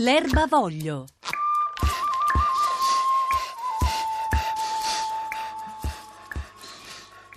L'erba voglio.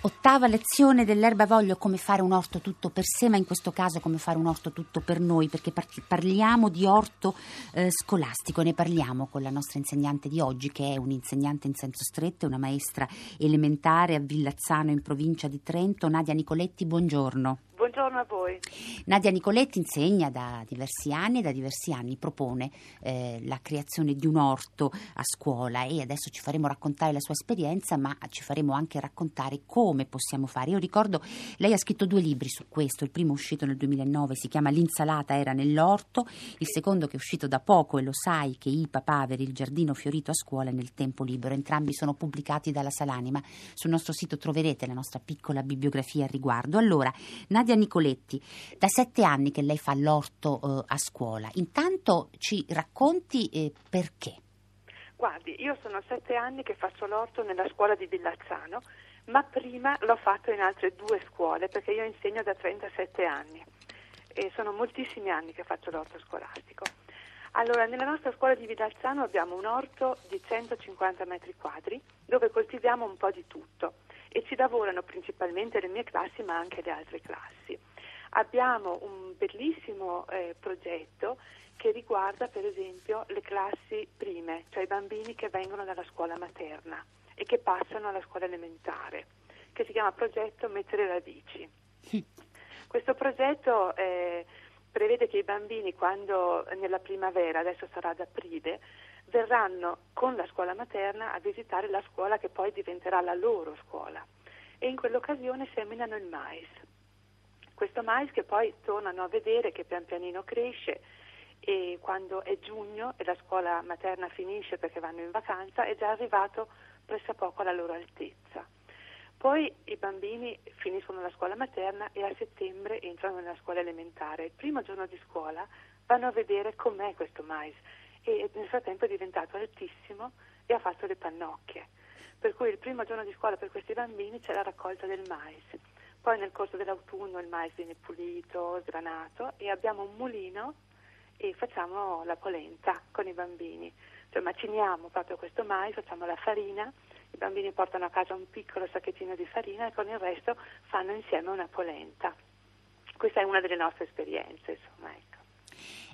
Ottava lezione dell'erba voglio come fare un orto tutto per sé, ma in questo caso come fare un orto tutto per noi, perché par- parliamo di orto eh, scolastico, ne parliamo con la nostra insegnante di oggi, che è un'insegnante in senso stretto, una maestra elementare a Villazzano in provincia di Trento, Nadia Nicoletti, buongiorno. Buongiorno a voi. Nadia Nicoletti insegna da diversi anni e da diversi anni propone eh, la creazione di un orto a scuola e adesso ci faremo raccontare la sua esperienza, ma ci faremo anche raccontare come possiamo fare. Io ricordo, lei ha scritto due libri su questo, il primo uscito nel 2009 si chiama L'insalata era nell'orto, il secondo che è uscito da poco e lo sai che i papaveri, il giardino fiorito a scuola nel tempo libero, entrambi sono pubblicati dalla Salanima. Sul nostro sito troverete la nostra piccola bibliografia al riguardo. Allora, Nadia Nicoletti, da sette anni che lei fa l'orto eh, a scuola, intanto ci racconti eh, perché? Guardi, io sono sette anni che faccio l'orto nella scuola di Villazzano, ma prima l'ho fatto in altre due scuole perché io insegno da 37 anni e sono moltissimi anni che faccio l'orto scolastico. Allora, nella nostra scuola di Villazzano abbiamo un orto di 150 metri quadri dove coltiviamo un po' di tutto e ci lavorano principalmente le mie classi ma anche le altre classi. Abbiamo un bellissimo eh, progetto che riguarda per esempio le classi prime, cioè i bambini che vengono dalla scuola materna e che passano alla scuola elementare, che si chiama progetto Mettere radici. Questo progetto eh, prevede che i bambini quando nella primavera, adesso sarà ad aprile, verranno con la scuola materna a visitare la scuola che poi diventerà la loro scuola e in quell'occasione seminano il mais. Questo mais che poi tornano a vedere che pian pianino cresce e quando è giugno e la scuola materna finisce perché vanno in vacanza è già arrivato pressappoco alla loro altezza. Poi i bambini finiscono la scuola materna e a settembre entrano nella scuola elementare. Il primo giorno di scuola vanno a vedere com'è questo mais e nel frattempo è diventato altissimo e ha fatto le pannocchie. Per cui il primo giorno di scuola per questi bambini c'è la raccolta del mais. Poi nel corso dell'autunno il mais viene pulito, sgranato e abbiamo un mulino e facciamo la polenta con i bambini. Cioè maciniamo proprio questo mais, facciamo la farina, i bambini portano a casa un piccolo sacchettino di farina e con il resto fanno insieme una polenta. Questa è una delle nostre esperienze, insomma, ecco.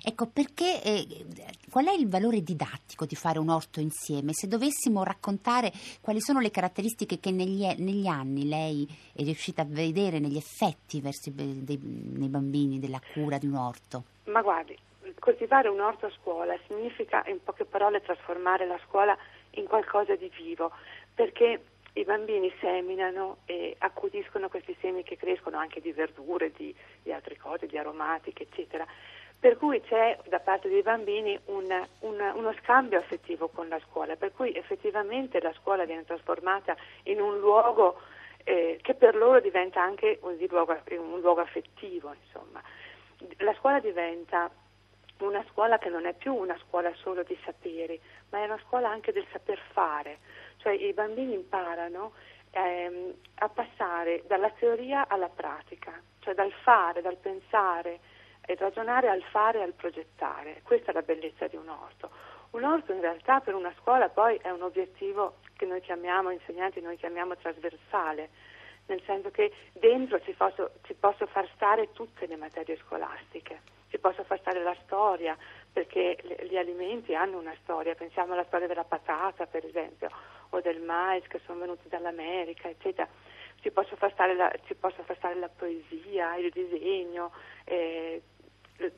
Ecco, perché eh, qual è il valore didattico di fare un orto insieme? Se dovessimo raccontare quali sono le caratteristiche che negli, negli anni lei è riuscita a vedere negli effetti verso dei, nei bambini della cura di un orto? Ma guardi, coltivare un orto a scuola significa in poche parole trasformare la scuola in qualcosa di vivo, perché i bambini seminano e accudiscono questi semi che crescono anche di verdure, di, di altre cose, di aromatiche, eccetera. Per cui c'è da parte dei bambini un, un, uno scambio affettivo con la scuola, per cui effettivamente la scuola viene trasformata in un luogo eh, che per loro diventa anche un luogo, un luogo affettivo. Insomma. La scuola diventa una scuola che non è più una scuola solo di saperi, ma è una scuola anche del saper fare, cioè i bambini imparano ehm, a passare dalla teoria alla pratica, cioè dal fare, dal pensare e ragionare al fare e al progettare. Questa è la bellezza di un orto. Un orto in realtà per una scuola poi è un obiettivo che noi chiamiamo, insegnanti, noi chiamiamo trasversale, nel senso che dentro ci posso, ci posso far stare tutte le materie scolastiche, ci posso far stare la storia, perché gli alimenti hanno una storia, pensiamo alla storia della patata per esempio, o del mais che sono venuti dall'America, eccetera. Ci posso far stare la, posso far stare la poesia, il disegno, eh,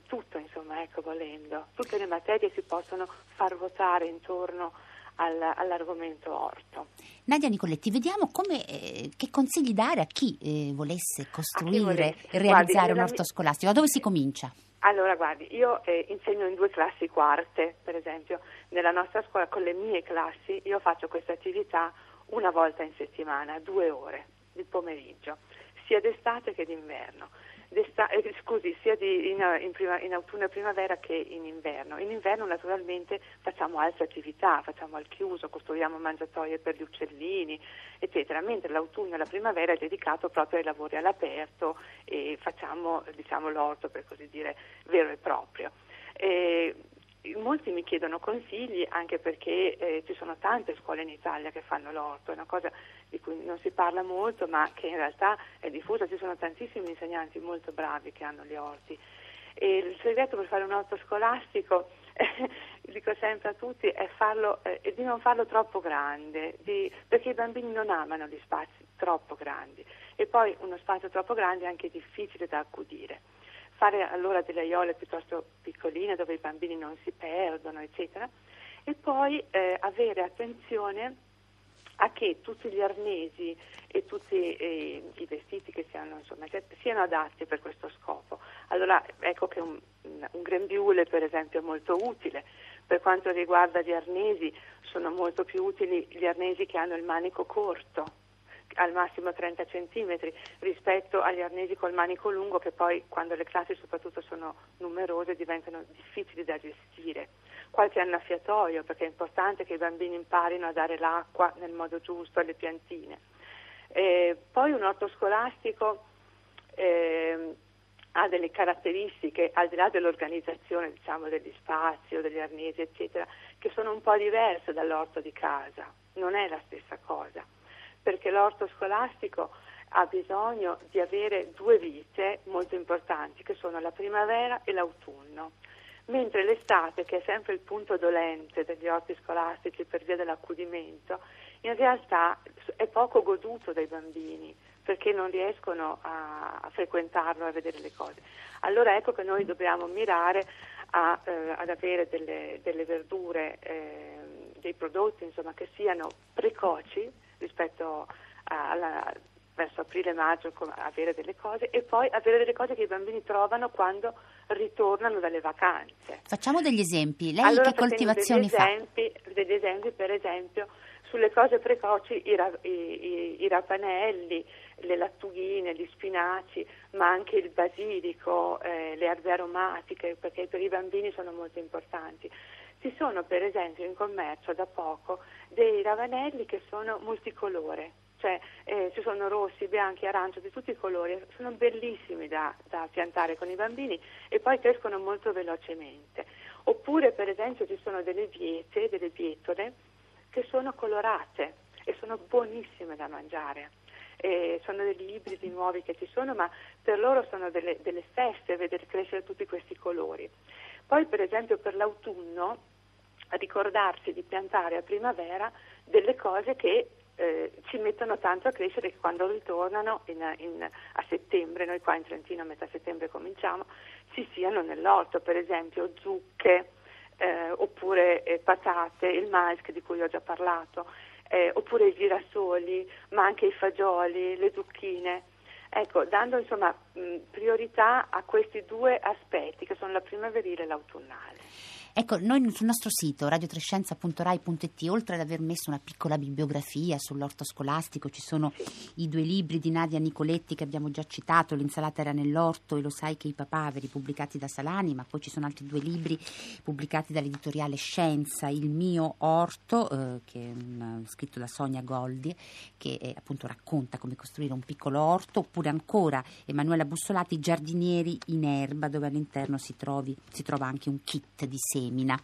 tutto insomma, ecco, volendo. Tutte le materie si possono far votare intorno al, all'argomento orto. Nadia Nicoletti, vediamo come, eh, che consigli dare a chi eh, volesse costruire e realizzare Guardi, un orto scolastico. Da dove si comincia? Allora, guardi, io eh, insegno in due classi quarte, per esempio, nella nostra scuola con le mie classi io faccio questa attività una volta in settimana, due ore di pomeriggio, sia d'estate che d'inverno eh, scusi, sia di, in, in, prima, in, autunno e primavera che in inverno. In inverno naturalmente facciamo altre attività, facciamo al chiuso, costruiamo mangiatoie per gli uccellini, eccetera, mentre l'autunno e la primavera è dedicato proprio ai lavori all'aperto e facciamo diciamo, l'orto, per così dire, vero e proprio. E molti mi chiedono consigli anche perché eh, ci sono tante scuole in Italia che fanno l'orto, è una cosa di cui non si parla molto ma che in realtà è diffusa, ci sono tantissimi insegnanti molto bravi che hanno gli orti. E il segreto per fare un orto scolastico, eh, dico sempre a tutti, è farlo, eh, di non farlo troppo grande, di, perché i bambini non amano gli spazi troppo grandi. E poi uno spazio troppo grande è anche difficile da accudire fare allora delle aiole piuttosto piccoline dove i bambini non si perdono, eccetera, e poi eh, avere attenzione a che tutti gli arnesi e tutti eh, i vestiti che siano, insomma, siano, adatti per questo scopo. Allora ecco che un, un grembiule per esempio è molto utile. Per quanto riguarda gli arnesi sono molto più utili gli arnesi che hanno il manico corto al massimo 30 cm rispetto agli arnesi col manico lungo che poi quando le classi soprattutto sono numerose diventano difficili da gestire. Qualche annaffiatoio perché è importante che i bambini imparino a dare l'acqua nel modo giusto alle piantine. E poi un orto scolastico eh, ha delle caratteristiche, al di là dell'organizzazione diciamo, degli spazi o degli arnesi, eccetera, che sono un po' diverse dall'orto di casa, non è la stessa cosa perché l'orto scolastico ha bisogno di avere due vite molto importanti, che sono la primavera e l'autunno. Mentre l'estate, che è sempre il punto dolente degli orti scolastici per via dell'accudimento, in realtà è poco goduto dai bambini perché non riescono a, a frequentarlo, a vedere le cose. Allora ecco che noi dobbiamo mirare a, eh, ad avere delle, delle verdure, eh, dei prodotti insomma, che siano precoci rispetto alla, verso aprile-maggio avere delle cose e poi avere delle cose che i bambini trovano quando ritornano dalle vacanze. Facciamo degli esempi. Lei allora, che coltivazioni degli esempi, fa? Degli esempi, per esempio, sulle cose precoci i, i, i, rapanelli, le lattughine, gli spinaci, ma anche il basilico, eh, le erbe aromatiche, perché per i bambini sono molto importanti. Ci sono per esempio in commercio da poco dei ravanelli che sono multicolore, cioè eh, ci sono rossi, bianchi, arancio, di tutti i colori, sono bellissimi da, da, piantare con i bambini e poi crescono molto velocemente. Oppure per esempio ci sono delle viete, delle bietole che sono colorate e sono buonissime da mangiare. Eh, sono degli ibridi nuovi che ci sono, ma per loro sono delle, delle feste vedere crescere tutti questi colori. Poi per esempio per l'autunno ricordarsi di piantare a primavera delle cose che eh, ci mettono tanto a crescere che quando ritornano in, in, a settembre, noi qua in Trentino a metà settembre cominciamo, ci siano nell'orto, per esempio zucche eh, oppure eh, patate, il mais di cui ho già parlato, eh, oppure i girasoli, ma anche i fagioli, le zucchine. Ecco, dando insomma mh, priorità a questi due aspetti che sono la primaverile e l'autunnale. Ecco, noi sul nostro sito radiotrescienza.rai.it, oltre ad aver messo una piccola bibliografia sull'orto scolastico, ci sono i due libri di Nadia Nicoletti che abbiamo già citato, L'insalata era nell'orto e Lo sai che i papaveri, pubblicati da Salani, ma poi ci sono altri due libri pubblicati dall'editoriale Scienza, Il mio orto, eh, che è un, scritto da Sonia Goldi, che eh, appunto racconta come costruire un piccolo orto, oppure ancora Emanuela Bussolati, Giardinieri in erba, dove all'interno si, trovi, si trova anche un kit di semi semina.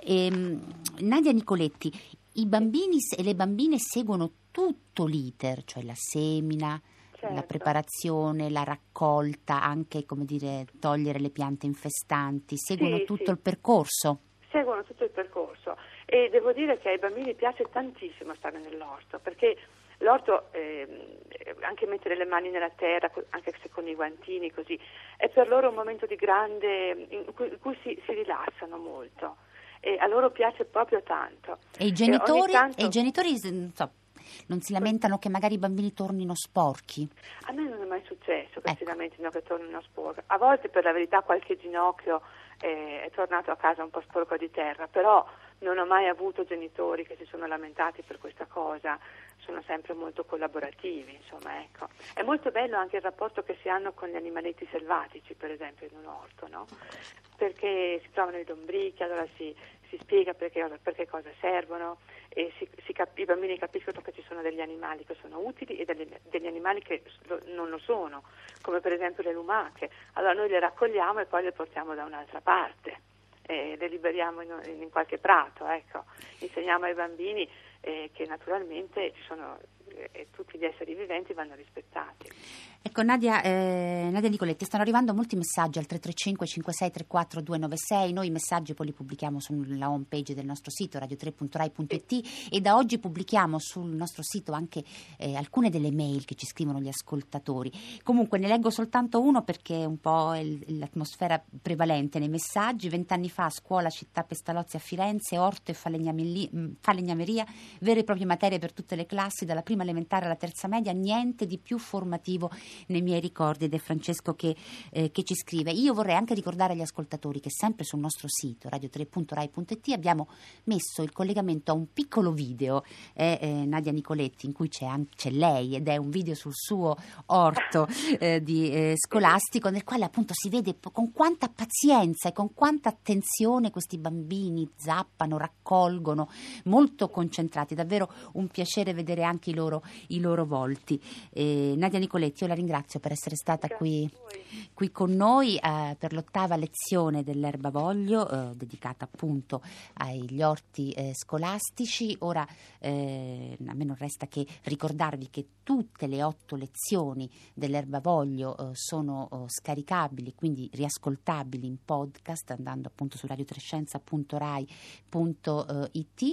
E, ehm, Nadia Nicoletti, i bambini e le bambine seguono tutto l'iter, cioè la semina, certo. la preparazione, la raccolta, anche come dire, togliere le piante infestanti, seguono sì, tutto sì. il percorso? Seguono tutto il percorso e devo dire che ai bambini piace tantissimo stare nell'orto perché l'orto, eh, anche mettere le mani nella terra, anche se con i guantini così, è per loro un momento di grande, in cui, in cui si, si, rilassano molto e a loro piace proprio tanto. E i genitori, e tanto... e i genitori so, non si lamentano che magari i bambini tornino sporchi? A me non è mai successo che ecco. si lamentino che tornino sporchi. A volte per la verità qualche ginocchio eh, è tornato a casa un po' sporco di terra, però non ho mai avuto genitori che si sono lamentati per questa cosa, sono sempre molto collaborativi, insomma, ecco. È molto bello anche il rapporto che si hanno con gli animaletti selvatici, per esempio in un orto, no? Perché si trovano i lombrichi, allora si, si spiega perché, perché, cosa servono e si, si cap- i bambini capiscono che ci sono degli animali che sono utili e degli, degli animali che lo, non lo sono, come per esempio le lumache. Allora noi le raccogliamo e poi le portiamo da un'altra parte e le liberiamo in, in qualche prato. Ecco. Insegniamo ai bambini eh, che naturalmente ci sono e tutti gli esseri viventi vanno rispettati. Ecco Nadia, eh, Nadia Nicoletti, stanno arrivando molti messaggi al 335 5634 296, noi i messaggi poi li pubblichiamo sulla home page del nostro sito radio3.rai.it e da oggi pubblichiamo sul nostro sito anche eh, alcune delle mail che ci scrivono gli ascoltatori. Comunque ne leggo soltanto uno perché è un po' il, l'atmosfera prevalente nei messaggi. Vent'anni fa scuola città Pestalozzi a Firenze, orto e falegnameria, vere e proprie materie per tutte le classi, dalla prima elementare alla terza media, niente di più formativo nei miei ricordi ed è Francesco che, eh, che ci scrive. Io vorrei anche ricordare agli ascoltatori che sempre sul nostro sito radio3.rai.it abbiamo messo il collegamento a un piccolo video, eh, eh, Nadia Nicoletti, in cui c'è, c'è, lei ed è un video sul suo orto eh, di, eh, scolastico nel quale appunto si vede con quanta pazienza e con quanta attenzione questi bambini zappano, raccolgono, molto concentrati, davvero un piacere vedere anche i loro, i loro volti. Eh, Nadia Nicoletti, io la ringrazio per essere stata qui, qui, con noi eh, per l'ottava lezione dell'erbavoglio eh, dedicata appunto agli orti eh, scolastici. Ora eh, a me non resta che ricordarvi che tutte le otto lezioni dell'erbavoglio eh, sono oh, scaricabili, quindi riascoltabili in podcast andando appunto su radiotrescienza.rai.it